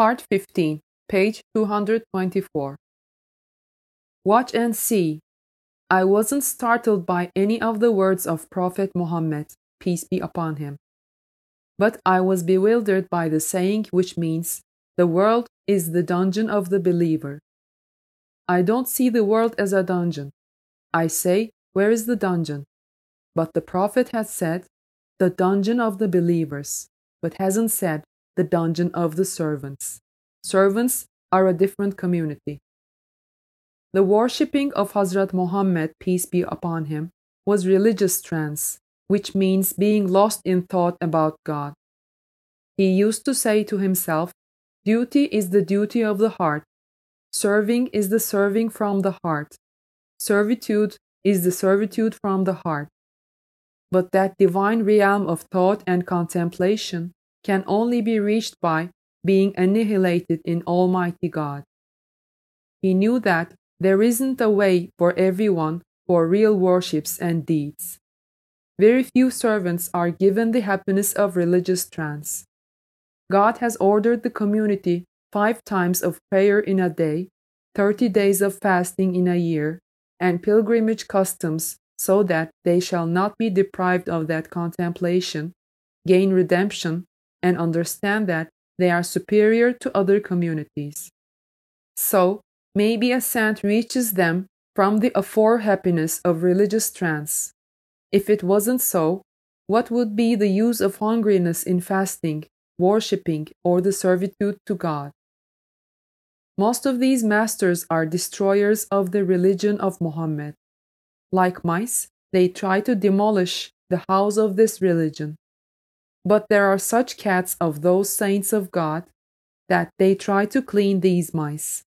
Part 15, page 224. Watch and see. I wasn't startled by any of the words of Prophet Muhammad, peace be upon him. But I was bewildered by the saying which means, the world is the dungeon of the believer. I don't see the world as a dungeon. I say, where is the dungeon? But the Prophet has said, the dungeon of the believers, but hasn't said, the dungeon of the servants. Servants are a different community. The worshipping of Hazrat Muhammad, peace be upon him, was religious trance, which means being lost in thought about God. He used to say to himself, Duty is the duty of the heart, serving is the serving from the heart, servitude is the servitude from the heart. But that divine realm of thought and contemplation can only be reached by being annihilated in Almighty God. He knew that there isn't a way for everyone for real worships and deeds. Very few servants are given the happiness of religious trance. God has ordered the community five times of prayer in a day, 30 days of fasting in a year, and pilgrimage customs so that they shall not be deprived of that contemplation, gain redemption, and understand that they are superior to other communities. So, maybe a saint reaches them from the afore happiness of religious trance. If it wasn't so, what would be the use of hungriness in fasting, worshipping, or the servitude to God? Most of these masters are destroyers of the religion of Mohammed. Like mice, they try to demolish the house of this religion. But there are such cats of those saints of God that they try to clean these mice.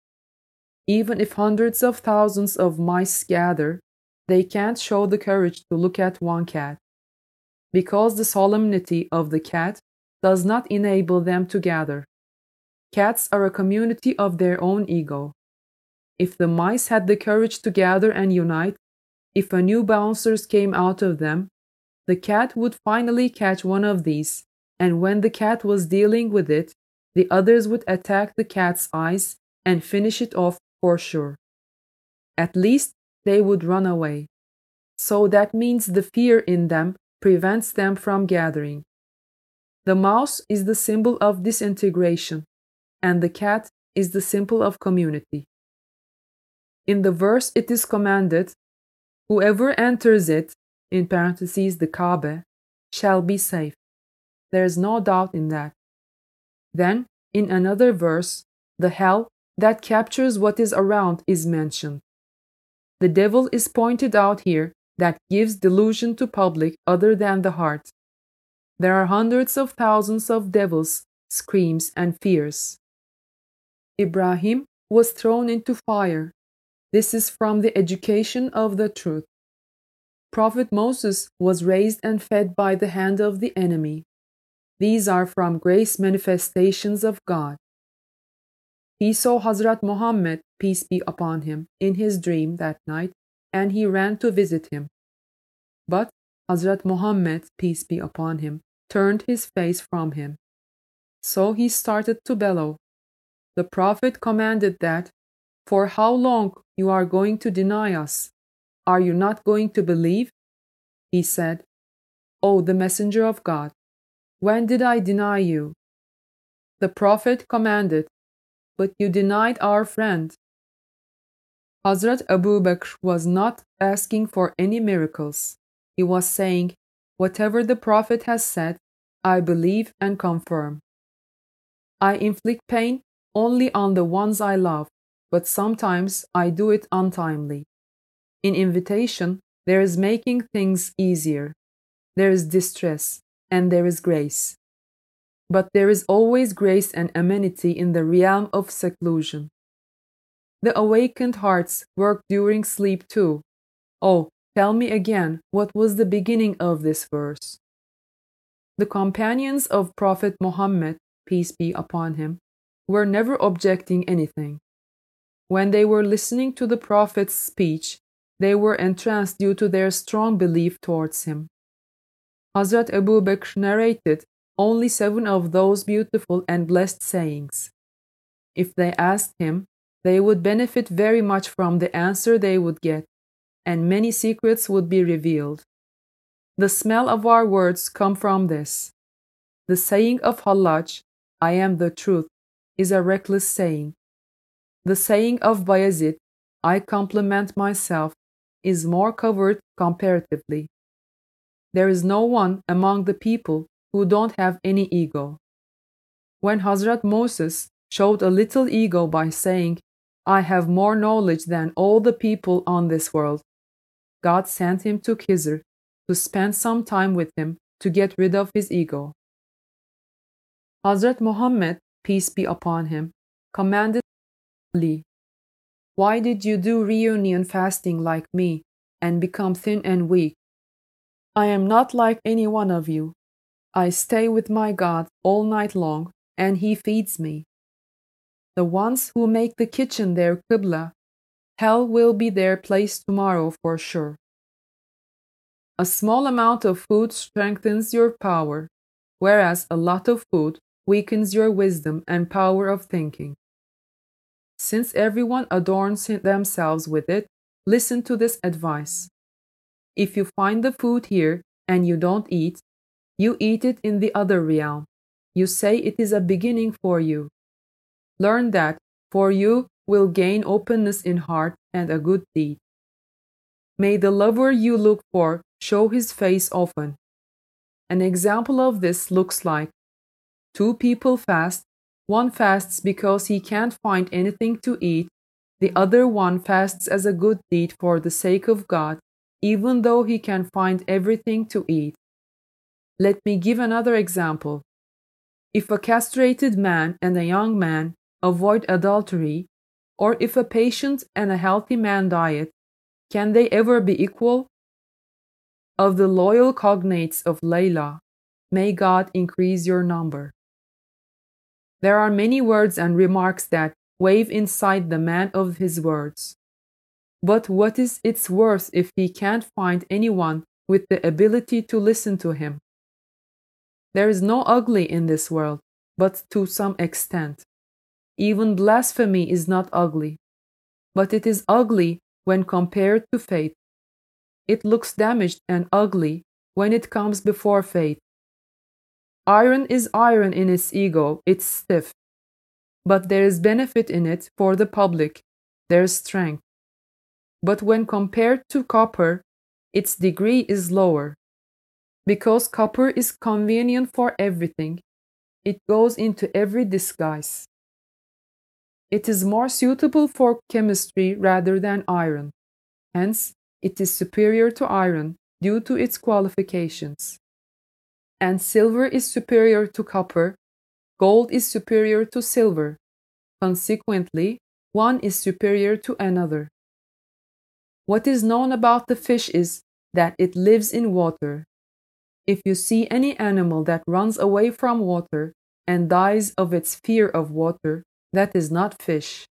Even if hundreds of thousands of mice gather, they can't show the courage to look at one cat, because the solemnity of the cat does not enable them to gather. Cats are a community of their own ego. If the mice had the courage to gather and unite, if a new bouncers came out of them, the cat would finally catch one of these, and when the cat was dealing with it, the others would attack the cat's eyes and finish it off for sure. At least they would run away. So that means the fear in them prevents them from gathering. The mouse is the symbol of disintegration, and the cat is the symbol of community. In the verse, it is commanded Whoever enters it in parentheses the Kaaba, shall be safe. There is no doubt in that. Then, in another verse, the hell that captures what is around is mentioned. The devil is pointed out here that gives delusion to public other than the heart. There are hundreds of thousands of devils, screams, and fears. Ibrahim was thrown into fire. This is from the education of the truth. Prophet Moses was raised and fed by the hand of the enemy. These are from grace manifestations of God. He saw Hazrat Muhammad, peace be upon him, in his dream that night, and he ran to visit him. But Hazrat Muhammad, peace be upon him, turned his face from him. So he started to bellow. The Prophet commanded that, For how long you are going to deny us? Are you not going to believe? He said, O the messenger of God, when did I deny you? The prophet commanded, But you denied our friend. Hazrat Abu Bakr was not asking for any miracles. He was saying, Whatever the prophet has said, I believe and confirm. I inflict pain only on the ones I love, but sometimes I do it untimely. In invitation, there is making things easier. There is distress, and there is grace. But there is always grace and amenity in the realm of seclusion. The awakened hearts work during sleep too. Oh, tell me again what was the beginning of this verse. The companions of Prophet Muhammad, peace be upon him, were never objecting anything. When they were listening to the Prophet's speech, they were entranced due to their strong belief towards him. Hazrat Abu Bakr narrated only seven of those beautiful and blessed sayings. if they asked him, they would benefit very much from the answer they would get, and many secrets would be revealed. The smell of our words come from this. The saying of Hallaj, I am the truth, is a reckless saying. The saying of Bayezid, I compliment myself, is more covered comparatively. There is no one among the people who don't have any ego. When Hazrat Moses showed a little ego by saying, I have more knowledge than all the people on this world, God sent him to Khizr to spend some time with him to get rid of his ego. Hazrat Muhammad, peace be upon him, commanded Ali, Why did you do reunion fasting like me and become thin and weak? I am not like any one of you. I stay with my God all night long, and He feeds me. The ones who make the kitchen their Qibla, hell will be their place tomorrow for sure. A small amount of food strengthens your power, whereas a lot of food weakens your wisdom and power of thinking. Since everyone adorns themselves with it, listen to this advice. If you find the food here and you don't eat, you eat it in the other realm. You say it is a beginning for you. Learn that, for you will gain openness in heart and a good deed. May the lover you look for show his face often. An example of this looks like two people fast, one fasts because he can't find anything to eat, the other one fasts as a good deed for the sake of God, even though he can find everything to eat. Let me give another example. If a castrated man and a young man avoid adultery, or if a patient and a healthy man diet, can they ever be equal? Of the loyal cognates of Layla, may God increase your number. There are many words and remarks that wave inside the man of his words. But what is its worth if he can't find anyone with the ability to listen to him? There is no ugly in this world, but to some extent. Even blasphemy is not ugly, but it is ugly when compared to faith. It looks damaged and ugly when it comes before faith. Iron is iron in its ego, it's stiff. But there is benefit in it for the public, there is strength. But when compared to copper, its degree is lower. Because copper is convenient for everything, it goes into every disguise. It is more suitable for chemistry rather than iron. Hence, it is superior to iron due to its qualifications. And silver is superior to copper, gold is superior to silver. Consequently, one is superior to another. What is known about the fish is that it lives in water, if you see any animal that runs away from water and dies of its fear of water, that is not fish.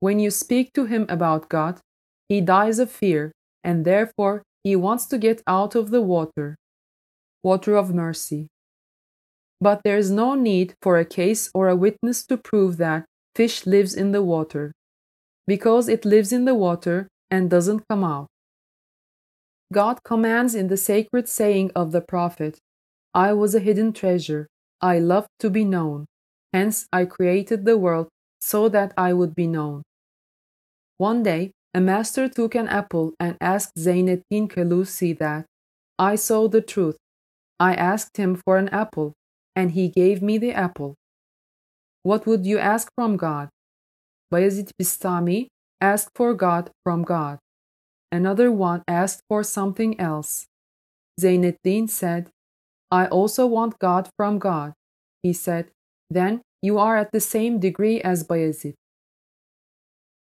When you speak to him about God, he dies of fear, and therefore he wants to get out of the water. Water of mercy. But there is no need for a case or a witness to prove that fish lives in the water, because it lives in the water and doesn't come out. God commands in the sacred saying of the prophet, I was a hidden treasure, I loved to be known, hence I created the world so that I would be known. One day, a master took an apple and asked Zainuddin Kelusi that, I saw the truth. I asked him for an apple, and he gave me the apple. What would you ask from God? Bayezid Bistami asked for God from God. Another one asked for something else. Zainuddin said, I also want God from God. He said, Then you are at the same degree as Bayezid.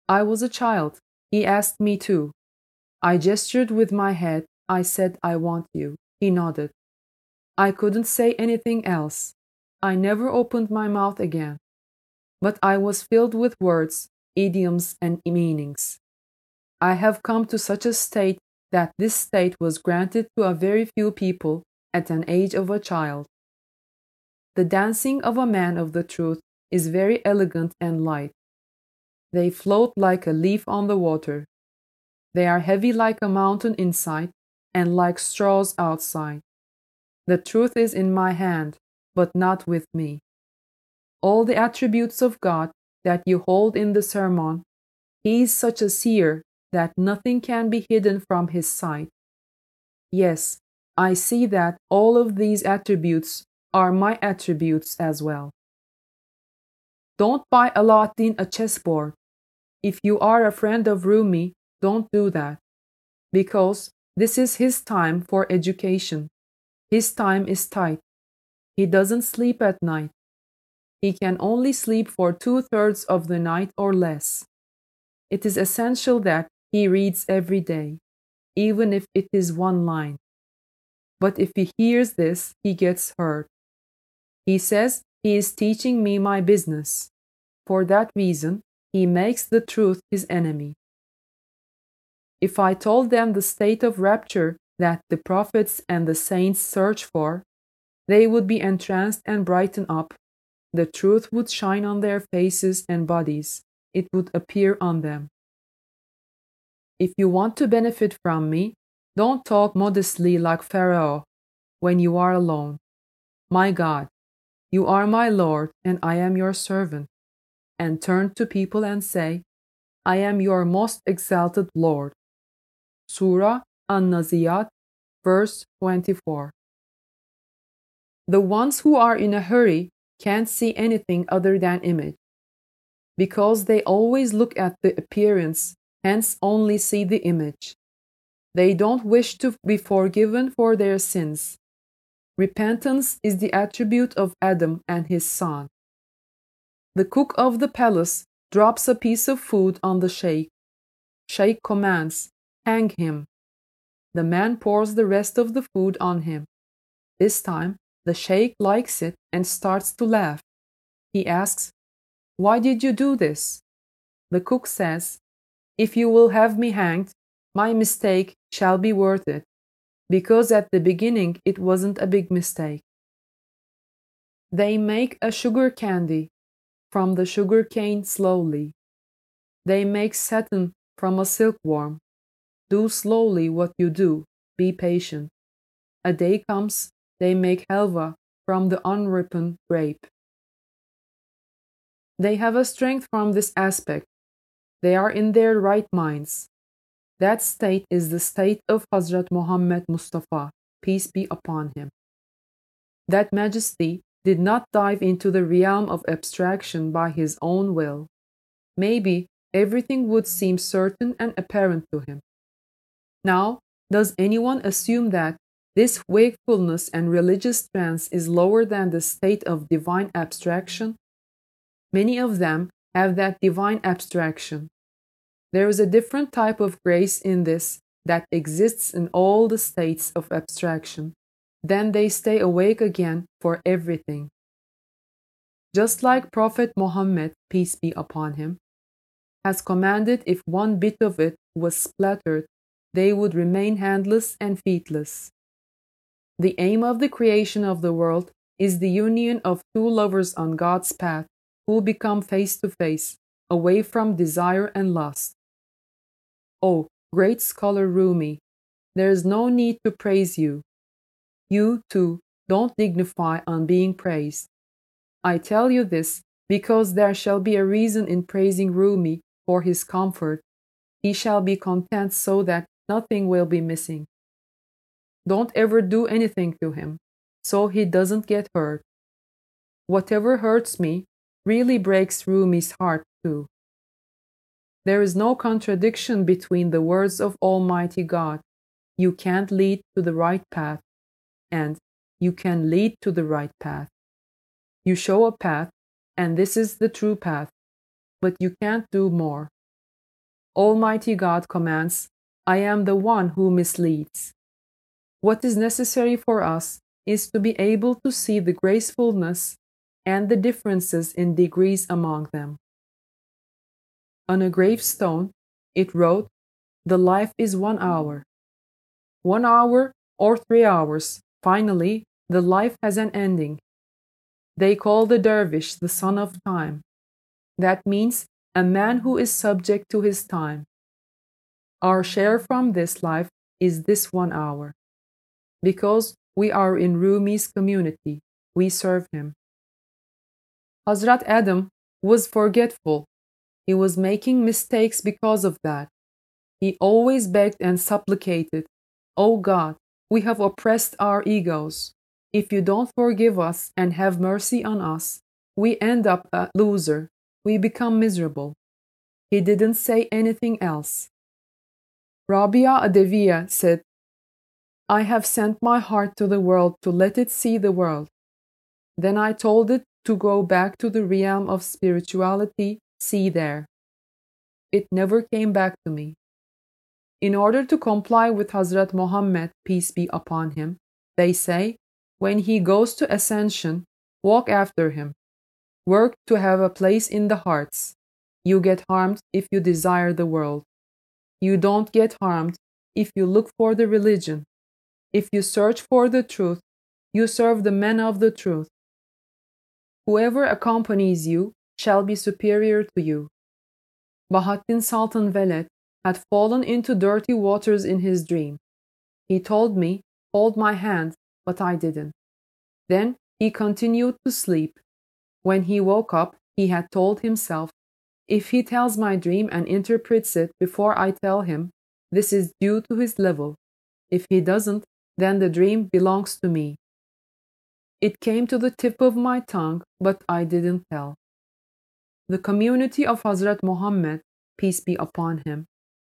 I was a child. He asked me too. I gestured with my head. I said, I want you. He nodded. I couldn't say anything else. I never opened my mouth again. But I was filled with words, idioms, and meanings. I have come to such a state that this state was granted to a very few people at an age of a child. The dancing of a man of the truth is very elegant and light. They float like a leaf on the water. They are heavy like a mountain inside and like straws outside. The truth is in my hand, but not with me. All the attributes of God that you hold in the sermon, he is such a seer that nothing can be hidden from his sight. Yes, I see that all of these attributes are my attributes as well. Don't buy Aladdin a chessboard. If you are a friend of Rumi, don't do that. Because this is his time for education. His time is tight. He doesn't sleep at night. He can only sleep for two thirds of the night or less. It is essential that he reads every day, even if it is one line. But if he hears this, he gets hurt. He says he is teaching me my business. For that reason, he makes the truth his enemy. If I told them the state of rapture that the prophets and the saints search for, they would be entranced and brighten up. The truth would shine on their faces and bodies, it would appear on them. If you want to benefit from me, don't talk modestly like Pharaoh when you are alone. My God, you are my Lord, and I am your servant. And turn to people and say, I am your most exalted Lord. Surah An-Naziyat, verse 24. The ones who are in a hurry can't see anything other than image. Because they always look at the appearance, hence only see the image. They don't wish to be forgiven for their sins. Repentance is the attribute of Adam and his son. The cook of the palace drops a piece of food on the sheikh. Sheikh commands, Hang him. The man pours the rest of the food on him. This time, the sheikh likes it and starts to laugh. He asks, Why did you do this? The cook says, If you will have me hanged, my mistake shall be worth it because at the beginning it wasn't a big mistake. They make a sugar candy from the sugar cane slowly. They make satin from a silkworm. Do slowly what you do, be patient. A day comes, they make halva from the unripened grape. They have a strength from this aspect. They are in their right minds. That state is the state of Hazrat Muhammad Mustafa, peace be upon him. That majesty did not dive into the realm of abstraction by his own will. Maybe everything would seem certain and apparent to him. Now, does anyone assume that this wakefulness and religious trance is lower than the state of divine abstraction? Many of them have that divine abstraction, there is a different type of grace in this that exists in all the states of abstraction. Then they stay awake again for everything. Just like Prophet Muhammad, peace be upon him, has commanded if one bit of it was splattered, they would remain handless and feetless. The aim of the creation of the world is the union of two lovers on God's path who become face to face, away from desire and lust. Oh, great scholar Rumi, there is no need to praise you. You, too, don't dignify on being praised. I tell you this because there shall be a reason in praising Rumi for his comfort. He shall be content so that nothing will be missing. Don't ever do anything to him, so he doesn't get hurt. Whatever hurts me really breaks Rumi's heart too. There is no contradiction between the words of Almighty God, you can't lead to the right path, and you can lead to the right path. You show a path, and this is the true path, but you can't do more. Almighty God commands, I am the one who misleads. What is necessary for us is to be able to see the gracefulness and the differences in degrees among them. On a gravestone, it wrote, The life is one hour. One hour or three hours, finally, the life has an ending. they call the dervish the son of time. That means a man who is subject to his time. Our share from this life is this one hour. Because we are in Rumi's community, we serve him. Hazrat Adam was forgetful. He was making mistakes because of that. He always begged and supplicated, O oh God, we have oppressed our egos. If you don't forgive us and have mercy on us, we end up a loser. We become miserable. He didn't say anything else. Rabia Adeviya said, I have sent my heart to the world to let it see the world. Then I told it to go back to the realm of spirituality, see there. It never came back to me. In order to comply with Hazrat Muhammad, peace be upon him, they say, when he goes to ascension, walk after him. Work to have a place in the hearts. You get harmed if you desire the world. You don't get harmed if you look for the religion. If you search for the truth, you serve the men of the truth. Whoever accompanies you shall be superior to you. Bahattin Sultan Veled had fallen into dirty waters in his dream. He told me, Hold my hand, but I didn't. Then he continued to sleep. When he woke up, he had told himself, If he tells my dream and interprets it before I tell him, this is due to his level. If he doesn't, then the dream belongs to me. It came to the tip of my tongue, but I didn't tell. The community of Hazrat Muhammad, peace be upon him,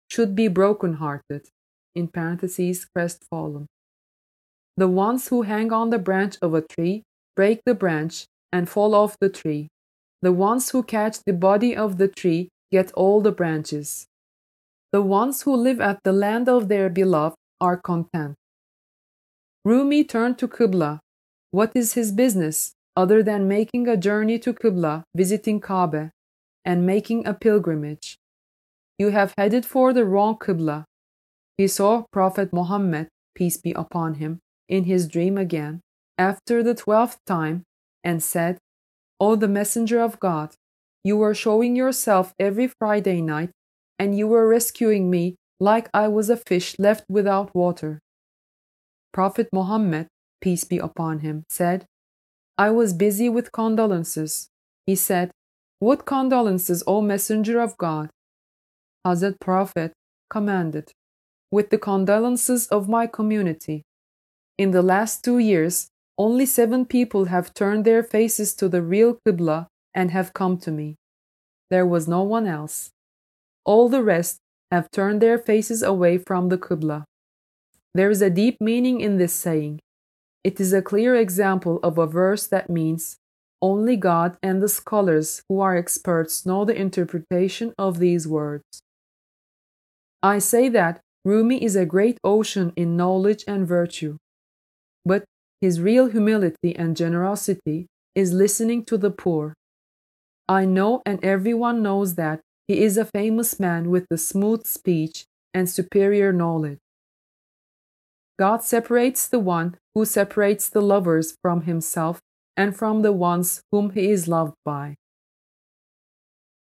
should be broken-hearted, in parentheses crestfallen. The ones who hang on the branch of a tree break the branch and fall off the tree. The ones who catch the body of the tree get all the branches. The ones who live at the land of their beloved are content. Rumi turned to Qibla. What is his business other than making a journey to Qibla, visiting Kaaba, and making a pilgrimage? You have headed for the wrong Qibla. He saw Prophet Muhammad, peace be upon him, in his dream again, after the twelfth time, and said, O the messenger of God, you were showing yourself every Friday night, and you were rescuing me like I was a fish left without water. Prophet Muhammad, peace be upon him, said, I was busy with condolences. He said, What condolences, O messenger of God? Hazrat Prophet commanded, with the condolences of my community. In the last two years, only seven people have turned their faces to the real Qibla and have come to me. There was no one else. All the rest have turned their faces away from the Qibla. There is a deep meaning in this saying. It is a clear example of a verse that means only God and the scholars who are experts know the interpretation of these words. I say that Rumi is a great ocean in knowledge and virtue, but his real humility and generosity is listening to the poor. I know and everyone knows that he is a famous man with the smooth speech and superior knowledge. God separates the one who separates the lovers from himself and from the ones whom he is loved by.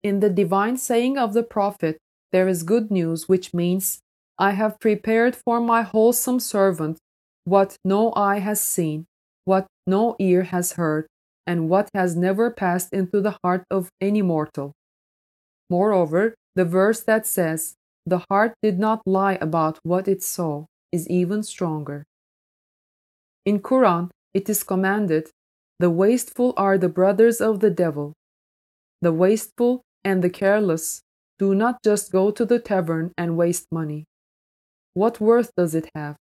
In the divine saying of the prophet, there is good news, which means, I have prepared for my wholesome servant what no eye has seen, what no ear has heard, and what has never passed into the heart of any mortal. Moreover, the verse that says, The heart did not lie about what it saw, is even stronger. In Quran, it is commanded, The wasteful are the brothers of the devil. The wasteful and the careless do not just go to the tavern and waste money. What worth does it have?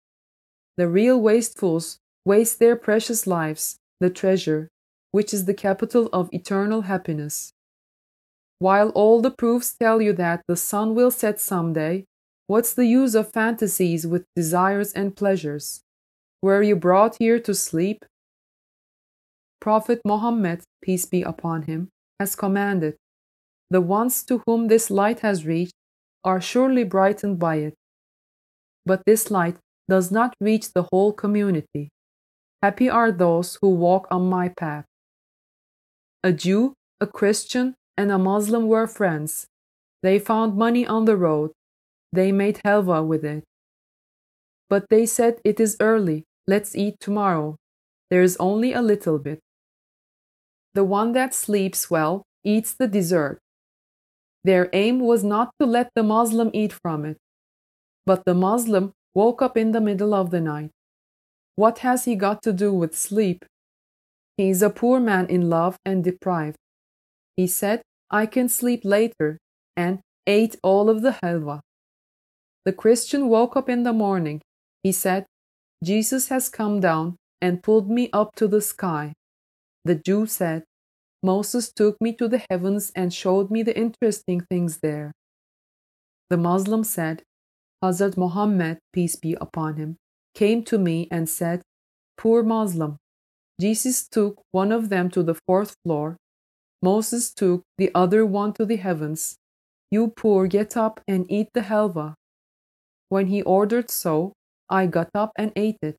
The real wastefuls waste their precious lives, the treasure, which is the capital of eternal happiness. While all the proofs tell you that the sun will set someday, what's the use of fantasies with desires and pleasures? Were you brought here to sleep? Prophet Muhammad, peace be upon him, has commanded the ones to whom this light has reached are surely brightened by it. But this light does not reach the whole community. Happy are those who walk on my path. A Jew, a Christian, and a Muslim were friends. They found money on the road. They made halva with it. But they said, It is early. Let's eat tomorrow. There is only a little bit. The one that sleeps well eats the dessert. Their aim was not to let the Muslim eat from it. But the Muslim woke up in the middle of the night. What has he got to do with sleep? He is a poor man in love and deprived. He said, I can sleep later, and ate all of the halwa. The Christian woke up in the morning. He said, Jesus has come down and pulled me up to the sky. The Jew said, Moses took me to the heavens and showed me the interesting things there. The Muslim said, Hazrat Muhammad, peace be upon him, came to me and said, Poor Muslim, Jesus took one of them to the fourth floor. Moses took the other one to the heavens. You poor, get up and eat the halva. When he ordered so, I got up and ate it.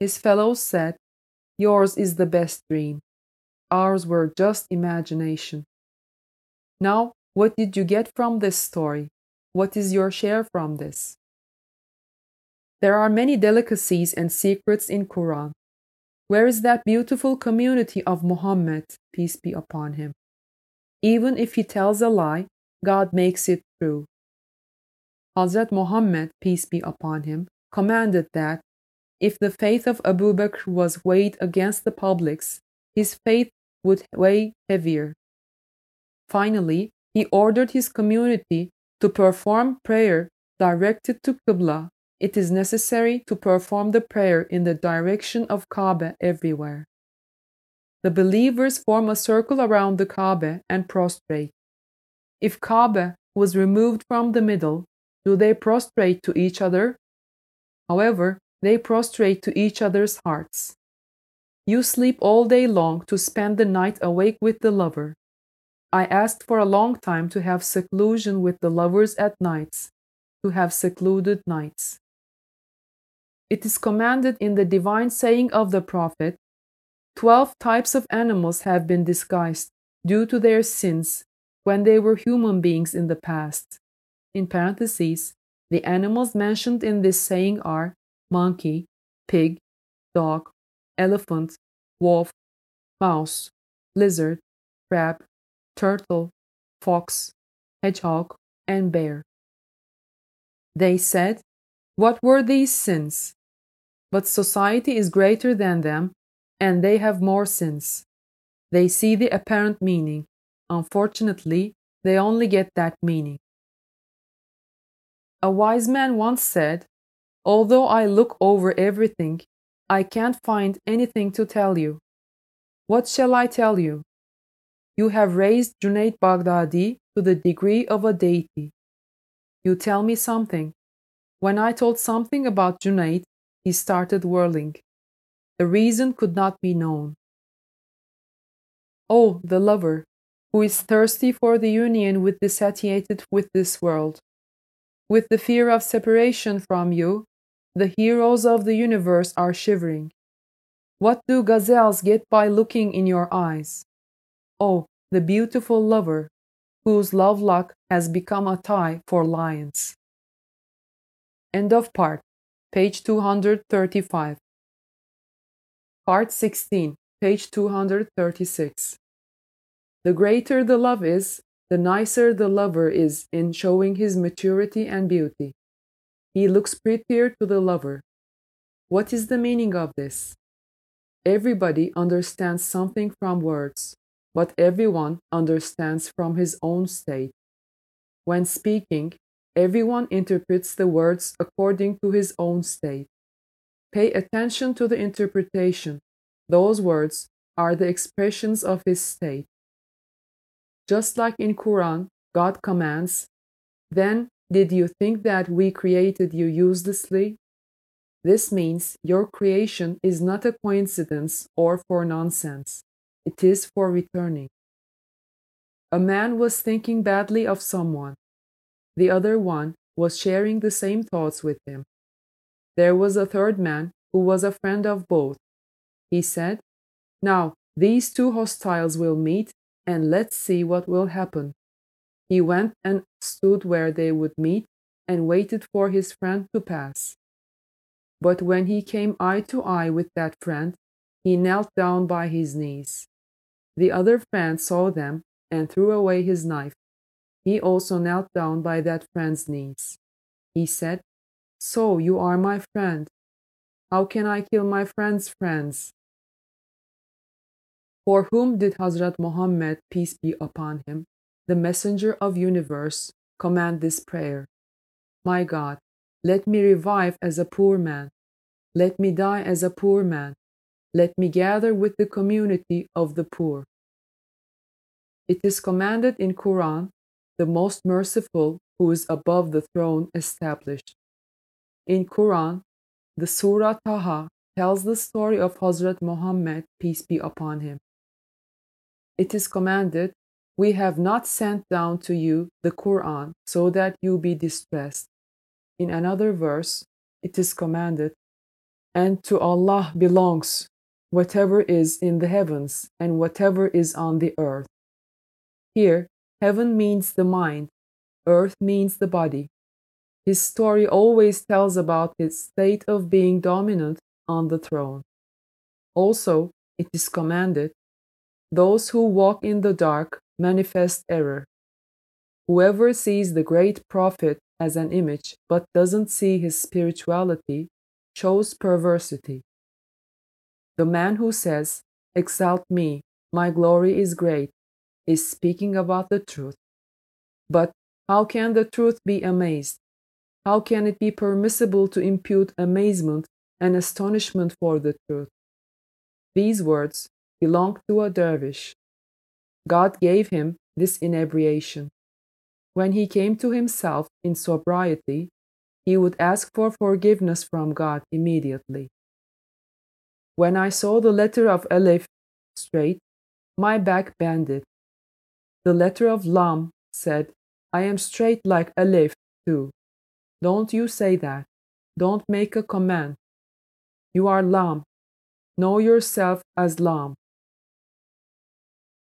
His fellows said, Yours is the best dream. Ours were just imagination. Now, what did you get from this story? What is your share from this? There are many delicacies and secrets in Quran. Where is that beautiful community of Muhammad, peace be upon him? Even if he tells a lie, God makes it true. Hazrat Muhammad, peace be upon him, commanded that if the faith of Abu Bakr was weighed against the public's, his faith would weigh heavier. Finally, he ordered his community to perform prayer directed to Qibla it is necessary to perform the prayer in the direction of Kaaba everywhere. The believers form a circle around the Kaaba and prostrate. If Kaaba was removed from the middle, do they prostrate to each other? However, they prostrate to each other's hearts. You sleep all day long to spend the night awake with the lover. I asked for a long time to have seclusion with the lovers at nights, to have secluded nights. It is commanded in the divine saying of the Prophet Twelve types of animals have been disguised due to their sins when they were human beings in the past. In parentheses, the animals mentioned in this saying are monkey, pig, dog, elephant, wolf, mouse, lizard, crab, turtle, fox, hedgehog, and bear. They said, What were these sins? But society is greater than them, and they have more sins. They see the apparent meaning. Unfortunately, they only get that meaning. A wise man once said, Although I look over everything, I can't find anything to tell you. What shall I tell you? You have raised Junaid Baghdadi to the degree of a deity. You tell me something. When I told something about Junaid, he started whirling. The reason could not be known. Oh, the lover, who is thirsty for the union with the satiated with this world. With the fear of separation from you, the heroes of the universe are shivering. What do gazelles get by looking in your eyes? Oh, the beautiful lover, whose love lock has become a tie for lions. End of part page 235. Part 16, page 236. The greater the love is, the nicer the lover is in showing his maturity and beauty. He looks prettier to the lover. What is the meaning of this? Everybody understands something from words, but everyone understands from his own state. When speaking, Everyone interprets the words according to his own state. Pay attention to the interpretation. Those words are the expressions of his state. Just like in Quran, God commands, Then did you think that we created you uselessly? This means your creation is not a coincidence or for nonsense. It is for returning. A man was thinking badly of someone. The other one was sharing the same thoughts with him. There was a third man who was a friend of both. He said, Now, These two hostiles will meet, and let's see what will happen. He went and stood where they would meet and waited for his friend to pass. But when he came eye to eye with that friend, he knelt down by his knees. The other friend saw them and threw away his knife. He also knelt down by that friend's knees. He said, So you are my friend. How can I kill my friend's friends? For whom did Hazrat Muhammad, peace be upon him, the messenger of universe, command this prayer? My God, let me revive as a poor man. Let me die as a poor man. Let me gather with the community of the poor. It is commanded in Quran, the most merciful who is above the throne established. In Quran, the Surah Taha tells the story of Hazrat Muhammad, peace be upon him. It is commanded, We have not sent down to you the Quran so that you be distressed. In another verse, it is commanded, And to Allah belongs whatever is in the heavens and whatever is on the earth. Here, heaven means the mind, earth means the body. His story always tells about his state of being dominant on the throne. Also, it is commanded, Those who walk in the dark manifest error. Whoever sees the great prophet as an image but doesn't see his spirituality shows perversity. The man who says, Exalt me, my glory is great, is speaking about the truth. But how can the truth be amazed? How can it be permissible to impute amazement and astonishment for the truth? These words belong to a dervish. God gave him this inebriation. When he came to himself in sobriety, he would ask for forgiveness from God immediately. When I saw the letter of Aleph straight, my back bended. The letter of Lam said, I am straight like Aleph too. Don't you say that. Don't make a command. You are Lam. Know yourself as Lam.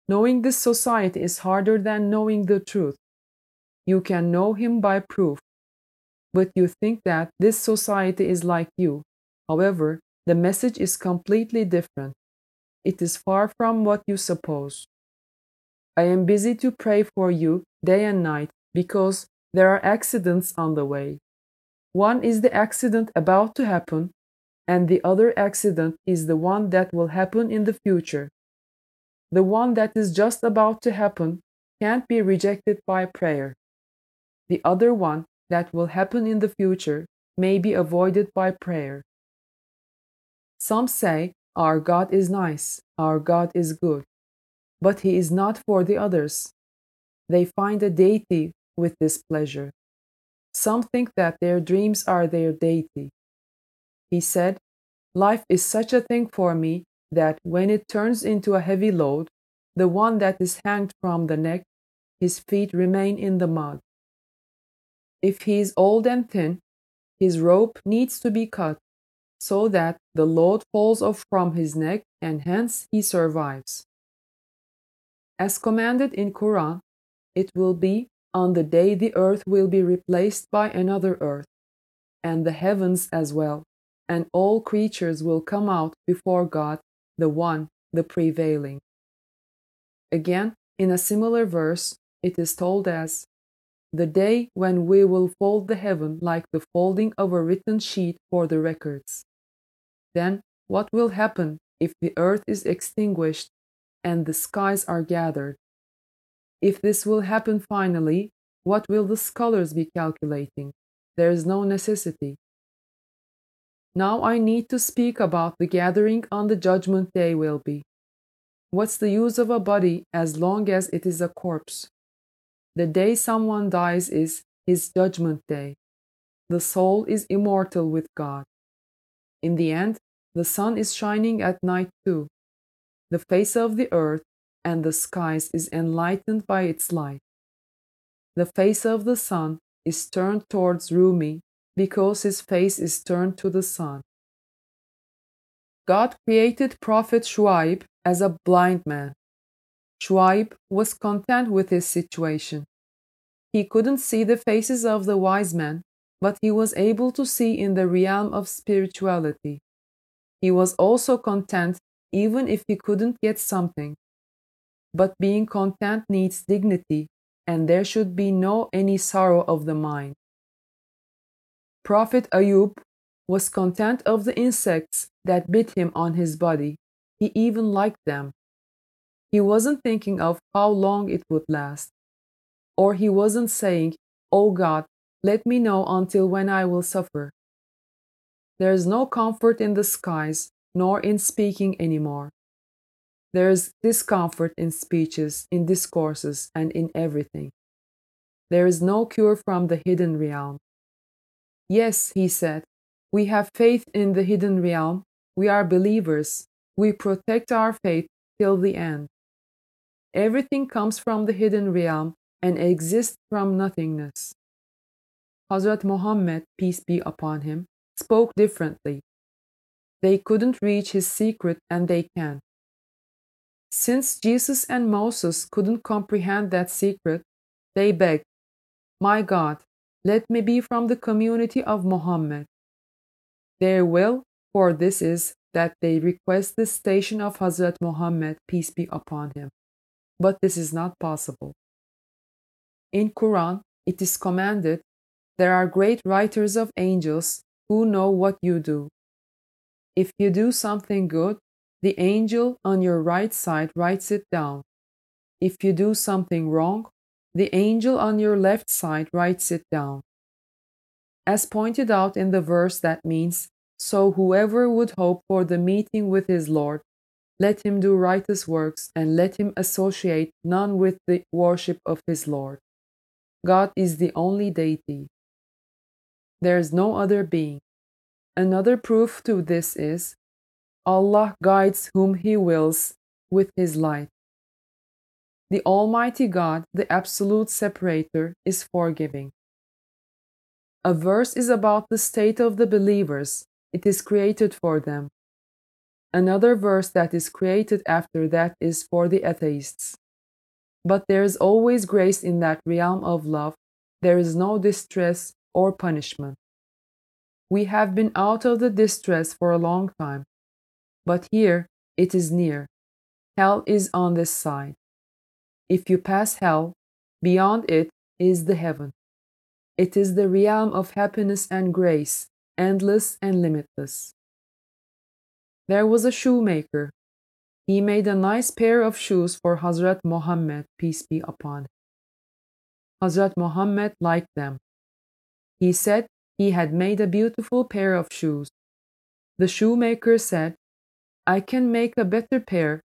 Knowing this society is harder than knowing the truth. You can know him by proof. But you think that this society is like you. However, the message is completely different. It is far from what you suppose. I am busy to pray for you day and night because there are accidents on the way. One is the accident about to happen, and the other accident is the one that will happen in the future. The one that is just about to happen can't be rejected by prayer. The other one that will happen in the future may be avoided by prayer. Some say, Our God is nice, our God is good, but He is not for the others. They find a deity with this pleasure. Some think that their dreams are their deity. He said, Life is such a thing for me that when it turns into a heavy load, the one that is hanged from the neck, his feet remain in the mud. If he is old and thin, his rope needs to be cut so that the load falls off from his neck and hence he survives. As commanded in Quran, it will be on the day the earth will be replaced by another earth, and the heavens as well, and all creatures will come out before God, the One, the prevailing. Again, in a similar verse, it is told as the day when we will fold the heaven like the folding of a written sheet for the records. Then, what will happen if the earth is extinguished and the skies are gathered? If this will happen finally, what will the scholars be calculating? There is no necessity. Now I need to speak about the gathering on the judgment day will be. What's the use of a body as long as it is a corpse? The day someone dies is his judgment day. The soul is immortal with God. In the end, the sun is shining at night too. The face of the earth and the skies is enlightened by its light. The face of the sun is turned towards Rumi because his face is turned to the sun. God created Prophet Shuaib as a blind man. Shuaib was content with his situation. He couldn't see the faces of the wise men, but he was able to see in the realm of spirituality. He was also content even if he couldn't get something. But being content needs dignity, and there should be no any sorrow of the mind. Prophet Ayub was content of the insects that bit him on his body. He even liked them. He wasn't thinking of how long it would last. Or he wasn't saying, Oh God, let me know until when I will suffer. There is no comfort in the skies, nor in speaking any more. There is discomfort in speeches, in discourses, and in everything. There is no cure from the hidden realm. Yes, he said, we have faith in the hidden realm. We are believers. We protect our faith till the end. Everything comes from the hidden realm and exists from nothingness. Hazrat Muhammad, peace be upon him, spoke differently. They couldn't reach his secret and they can. Since Jesus and Moses couldn't comprehend that secret, they begged, My God, let me be from the community of Muhammad. Their will for this is that they request the station of Hazrat Muhammad, peace be upon him. But this is not possible. In Quran, it is commanded, there are great writers of angels who know what you do. If you do something good, the angel on your right side writes it down. If you do something wrong, the angel on your left side writes it down. As pointed out in the verse, that means, So whoever would hope for the meeting with his Lord, let him do righteous works and let him associate none with the worship of his Lord. God is the only deity. There is no other being. Another proof to this is Allah guides whom He wills with His light. The Almighty God, the absolute separator, is forgiving. A verse is about the state of the believers, it is created for them. Another verse that is created after that is for the atheists. But there is always grace in that realm of love, there is no distress or punishment. We have been out of the distress for a long time, but here it is near. Hell is on this side. If you pass hell, beyond it is the heaven. It is the realm of happiness and grace, endless and limitless. There was a shoemaker. He made a nice pair of shoes for Hazrat Muhammad, peace be upon him. Hazrat Muhammad liked them. He said he had made a beautiful pair of shoes. The shoemaker said, I can make a better pair,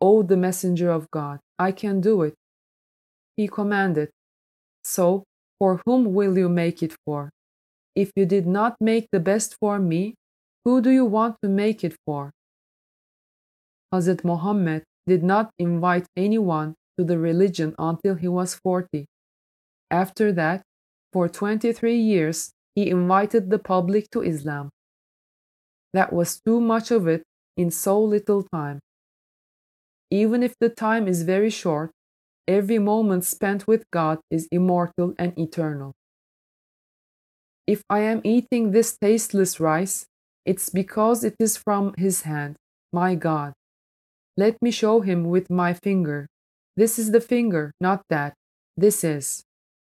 O the messenger of God, I can do it. He commanded, So, for whom will you make it for? If you did not make the best for me, who do you want to make it for? Hazrat Muhammad did not invite anyone to the religion until he was 40. After that, for 23 years, he invited the public to Islam. That was too much of it in so little time. Even if the time is very short, every moment spent with God is immortal and eternal. If I am eating this tasteless rice, it's because it is from His hand, my God. Let me show Him with my finger. This is the finger, not that. This is.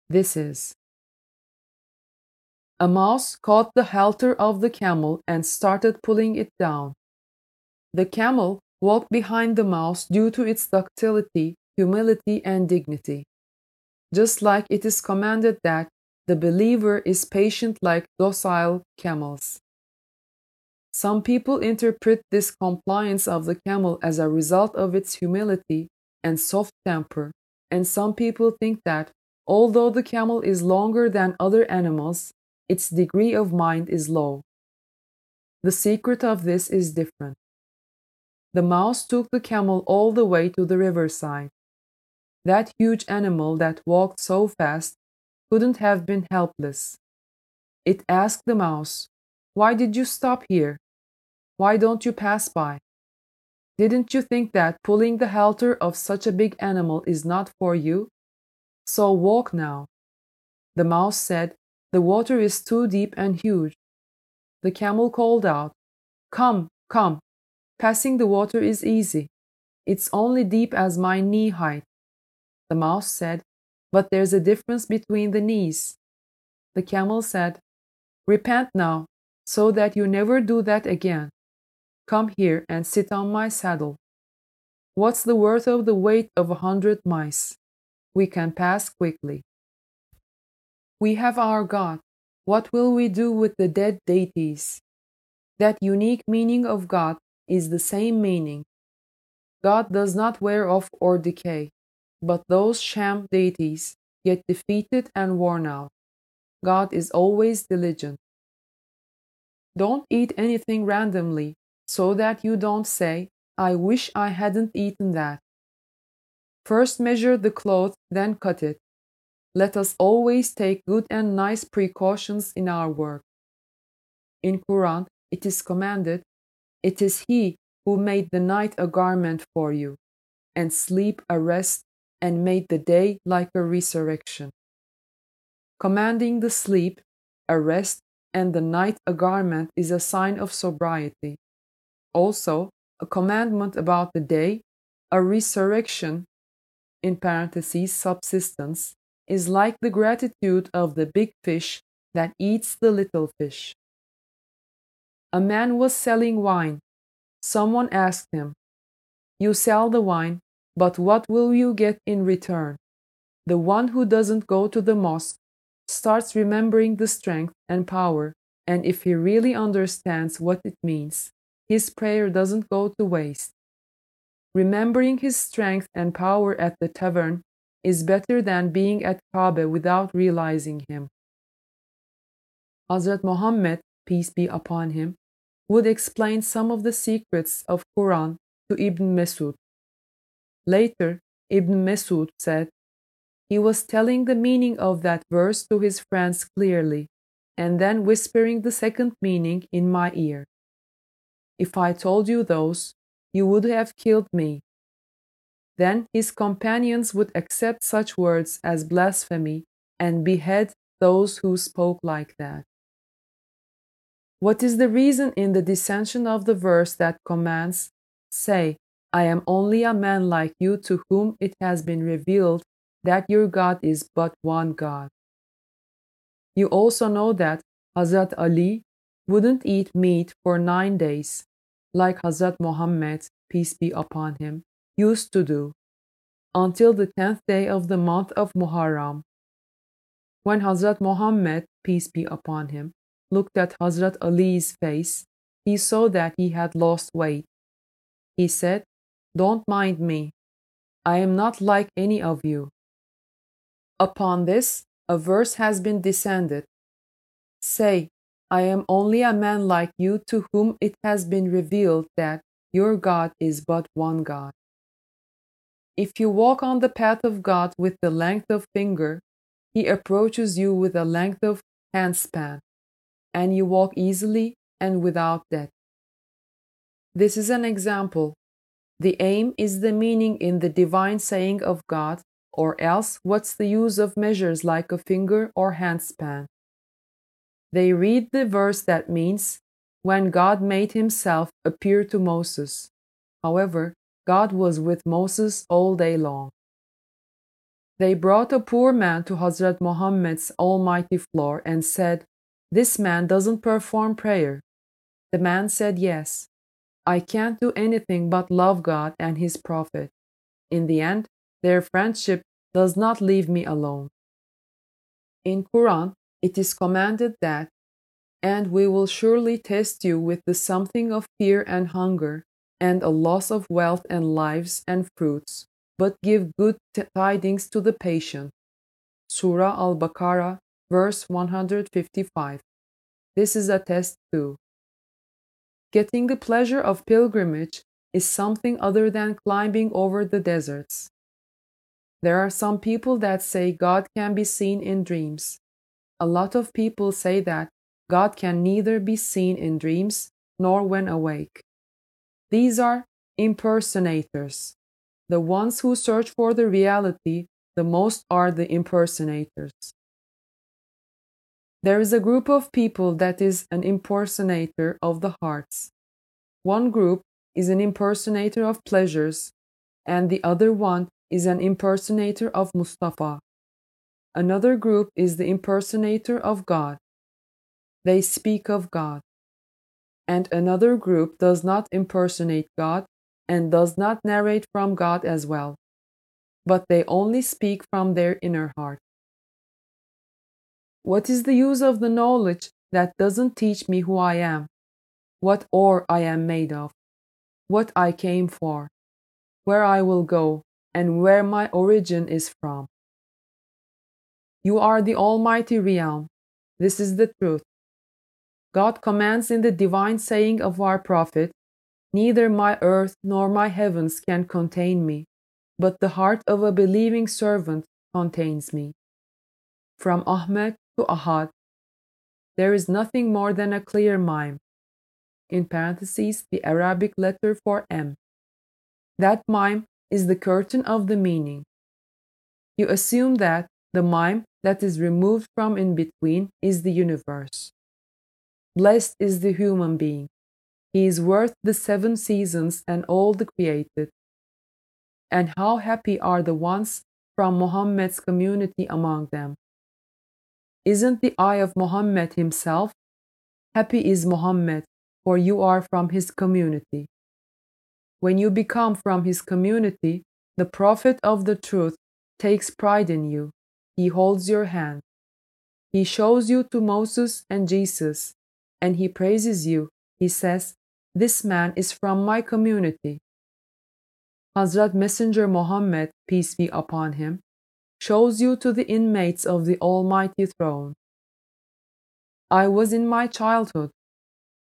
This is. A mouse caught the halter of the camel and started pulling it down. The camel walked behind the mouse due to its ductility, humility, and dignity. Just like it is commanded that the believer is patient like docile camels. Some people interpret this compliance of the camel as a result of its humility and soft temper, and some people think that although the camel is longer than other animals, its degree of mind is low. The secret of this is different. The mouse took the camel all the way to the riverside. That huge animal that walked so fast couldn't have been helpless. It asked the mouse, Why did you stop here? why don't you pass by? Didn't you think that pulling the halter of such a big animal is not for you? So walk now. The mouse said, The water is too deep and huge. The camel called out, Come, come, passing the water is easy. It's only deep as my knee height. The mouse said, But there's a difference between the knees. The camel said, Repent now, so that you never do that again. Come here and sit on my saddle. What's the worth of the weight of a hundred mice? We can pass quickly. We have our God. What will we do with the dead deities? That unique meaning of God is the same meaning. God does not wear off or decay, but those sham deities get defeated and worn out. God is always diligent. Don't eat anything randomly so that you don't say, I wish I hadn't eaten that. First measure the cloth, then cut it. Let us always take good and nice precautions in our work. In Quran, it is commanded, It is He who made the night a garment for you, and sleep a rest, and made the day like a resurrection. Commanding the sleep, a rest, and the night a garment is a sign of sobriety. Also, a commandment about the day, a resurrection, in parentheses, subsistence, is like the gratitude of the big fish that eats the little fish. A man was selling wine. Someone asked him, You sell the wine, but what will you get in return? The one who doesn't go to the mosque starts remembering the strength and power, and if he really understands what it means, his prayer doesn't go to waste. Remembering his strength and power at the tavern is better than being at Kaaba without realizing him. Hazrat Muhammad, peace be upon him, would explain some of the secrets of Quran to Ibn Masud. Later, Ibn Masud said, he was telling the meaning of that verse to his friends clearly, and then whispering the second meaning in my ear. If I told you those, you would have killed me. Then his companions would accept such words as blasphemy and behead those who spoke like that. What is the reason in the dissension of the verse that commands, Say, I am only a man like you to whom it has been revealed that your God is but one God. You also know that Hazrat Ali wouldn't eat meat for nine days, like Hazrat Muhammad, peace be upon him, used to do, until the tenth day of the month of Muharram. When Hazrat Muhammad, peace be upon him, looked at Hazrat Ali's face, he saw that he had lost weight. He said, Don't mind me. I am not like any of you. Upon this, a verse has been descended. Say, I am only a man like you to whom it has been revealed that your God is but one God. If you walk on the path of God with the length of finger, he approaches you with a length of handspan, and you walk easily and without death. This is an example. The aim is the meaning in the divine saying of God or else, what's the use of measures like a finger or handspan? They read the verse that means, when God made himself appear to Moses. However, God was with Moses all day long. They brought a poor man to Hazrat Muhammad's almighty floor and said, This man doesn't perform prayer. The man said, Yes. I can't do anything but love God and His Prophet. In the end, their friendship does not leave me alone. In Quran, it is commanded that, and we will surely test you with the something of fear and hunger, and a loss of wealth and lives and fruits, but give good tidings to the patient. Surah Al Baqarah, verse 155. This is a test too. Getting the pleasure of pilgrimage is something other than climbing over the deserts. There are some people that say God can be seen in dreams. A lot of people say that God can neither be seen in dreams nor when awake. These are impersonators. The ones who search for the reality the most are the impersonators. There is a group of people that is an impersonator of the hearts. One group is an impersonator of pleasures, and the other one is an impersonator of Mustafa. Another group is the impersonator of God. They speak of God. And another group does not impersonate God and does not narrate from God as well, but they only speak from their inner heart. What is the use of the knowledge that doesn't teach me who I am, what ore I am made of, what I came for, where I will go, and where my origin is from? You are the Almighty Realm. This is the truth. God commands in the divine saying of our Prophet Neither my earth nor my heavens can contain me, but the heart of a believing servant contains me. From Ahmed to Ahad, there is nothing more than a clear mime. In parentheses, the Arabic letter for M. That mime is the curtain of the meaning. You assume that the mime that is removed from in between is the universe. Blessed is the human being. He is worth the seven seasons and all the created. And how happy are the ones from Muhammad's community among them. Isn't the eye of Muhammad himself? Happy is Muhammad, for you are from his community. When you become from his community, the Prophet of the truth takes pride in you he holds your hand. He shows you to Moses and Jesus, and he praises you. He says, This man is from my community. Hazrat Messenger Muhammad, peace be upon him, shows you to the inmates of the Almighty Throne. I was in my childhood.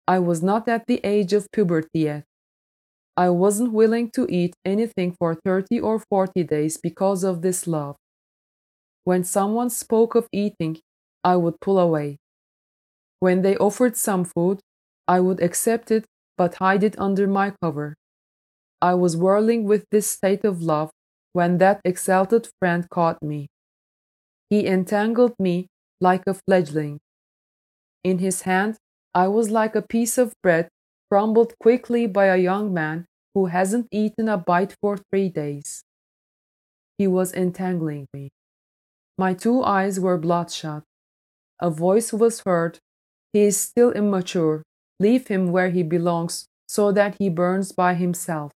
I was not at the age of puberty yet. I wasn't willing to eat anything for 30 or 40 days because of this love. When someone spoke of eating, I would pull away. When they offered some food, I would accept it but hide it under my cover. I was whirling with this state of love when that exalted friend caught me. He entangled me like a fledgling. In his hand, I was like a piece of bread crumbled quickly by a young man who hasn't eaten a bite for three days. He was entangling me. My two eyes were bloodshot. A voice was heard He is still immature. Leave him where he belongs, so that he burns by himself.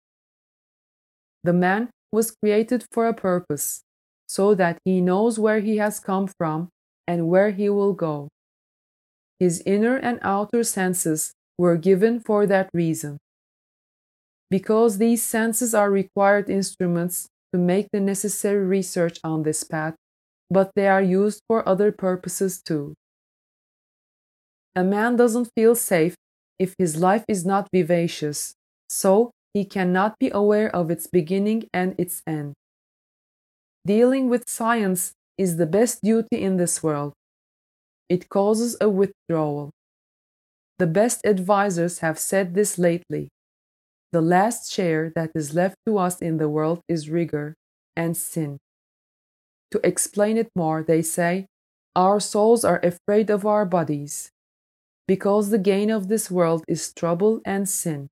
The man was created for a purpose, so that he knows where he has come from and where he will go. His inner and outer senses were given for that reason. Because these senses are required instruments to make the necessary research on this path, but they are used for other purposes too. A man doesn't feel safe if his life is not vivacious, so he cannot be aware of its beginning and its end. Dealing with science is the best duty in this world. It causes a withdrawal. The best advisers have said this lately. The last share that is left to us in the world is rigor and sin. To explain it more, they say, Our souls are afraid of our bodies, because the gain of this world is trouble and sin.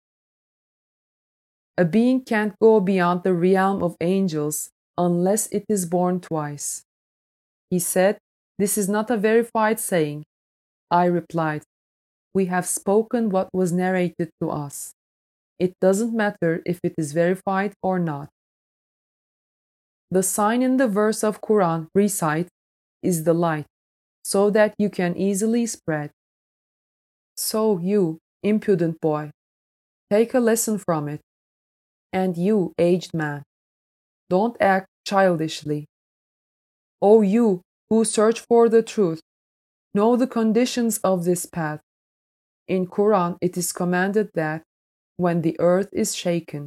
A being can't go beyond the realm of angels unless it is born twice. He said, This is not a verified saying. I replied, We have spoken what was narrated to us. It doesn't matter if it is verified or not. The sign in the verse of Quran recite is the light, so that you can easily spread. So you, impudent boy, take a lesson from it. And you, aged man, don't act childishly. O you who search for the truth, know the conditions of this path. In Quran it is commanded that when the earth is shaken.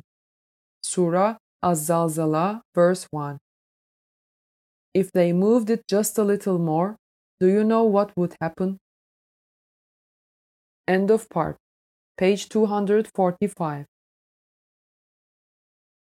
Surah Az-Zalzala, verse 1. If they moved it just a little more, do you know what would happen? End of part. page 245.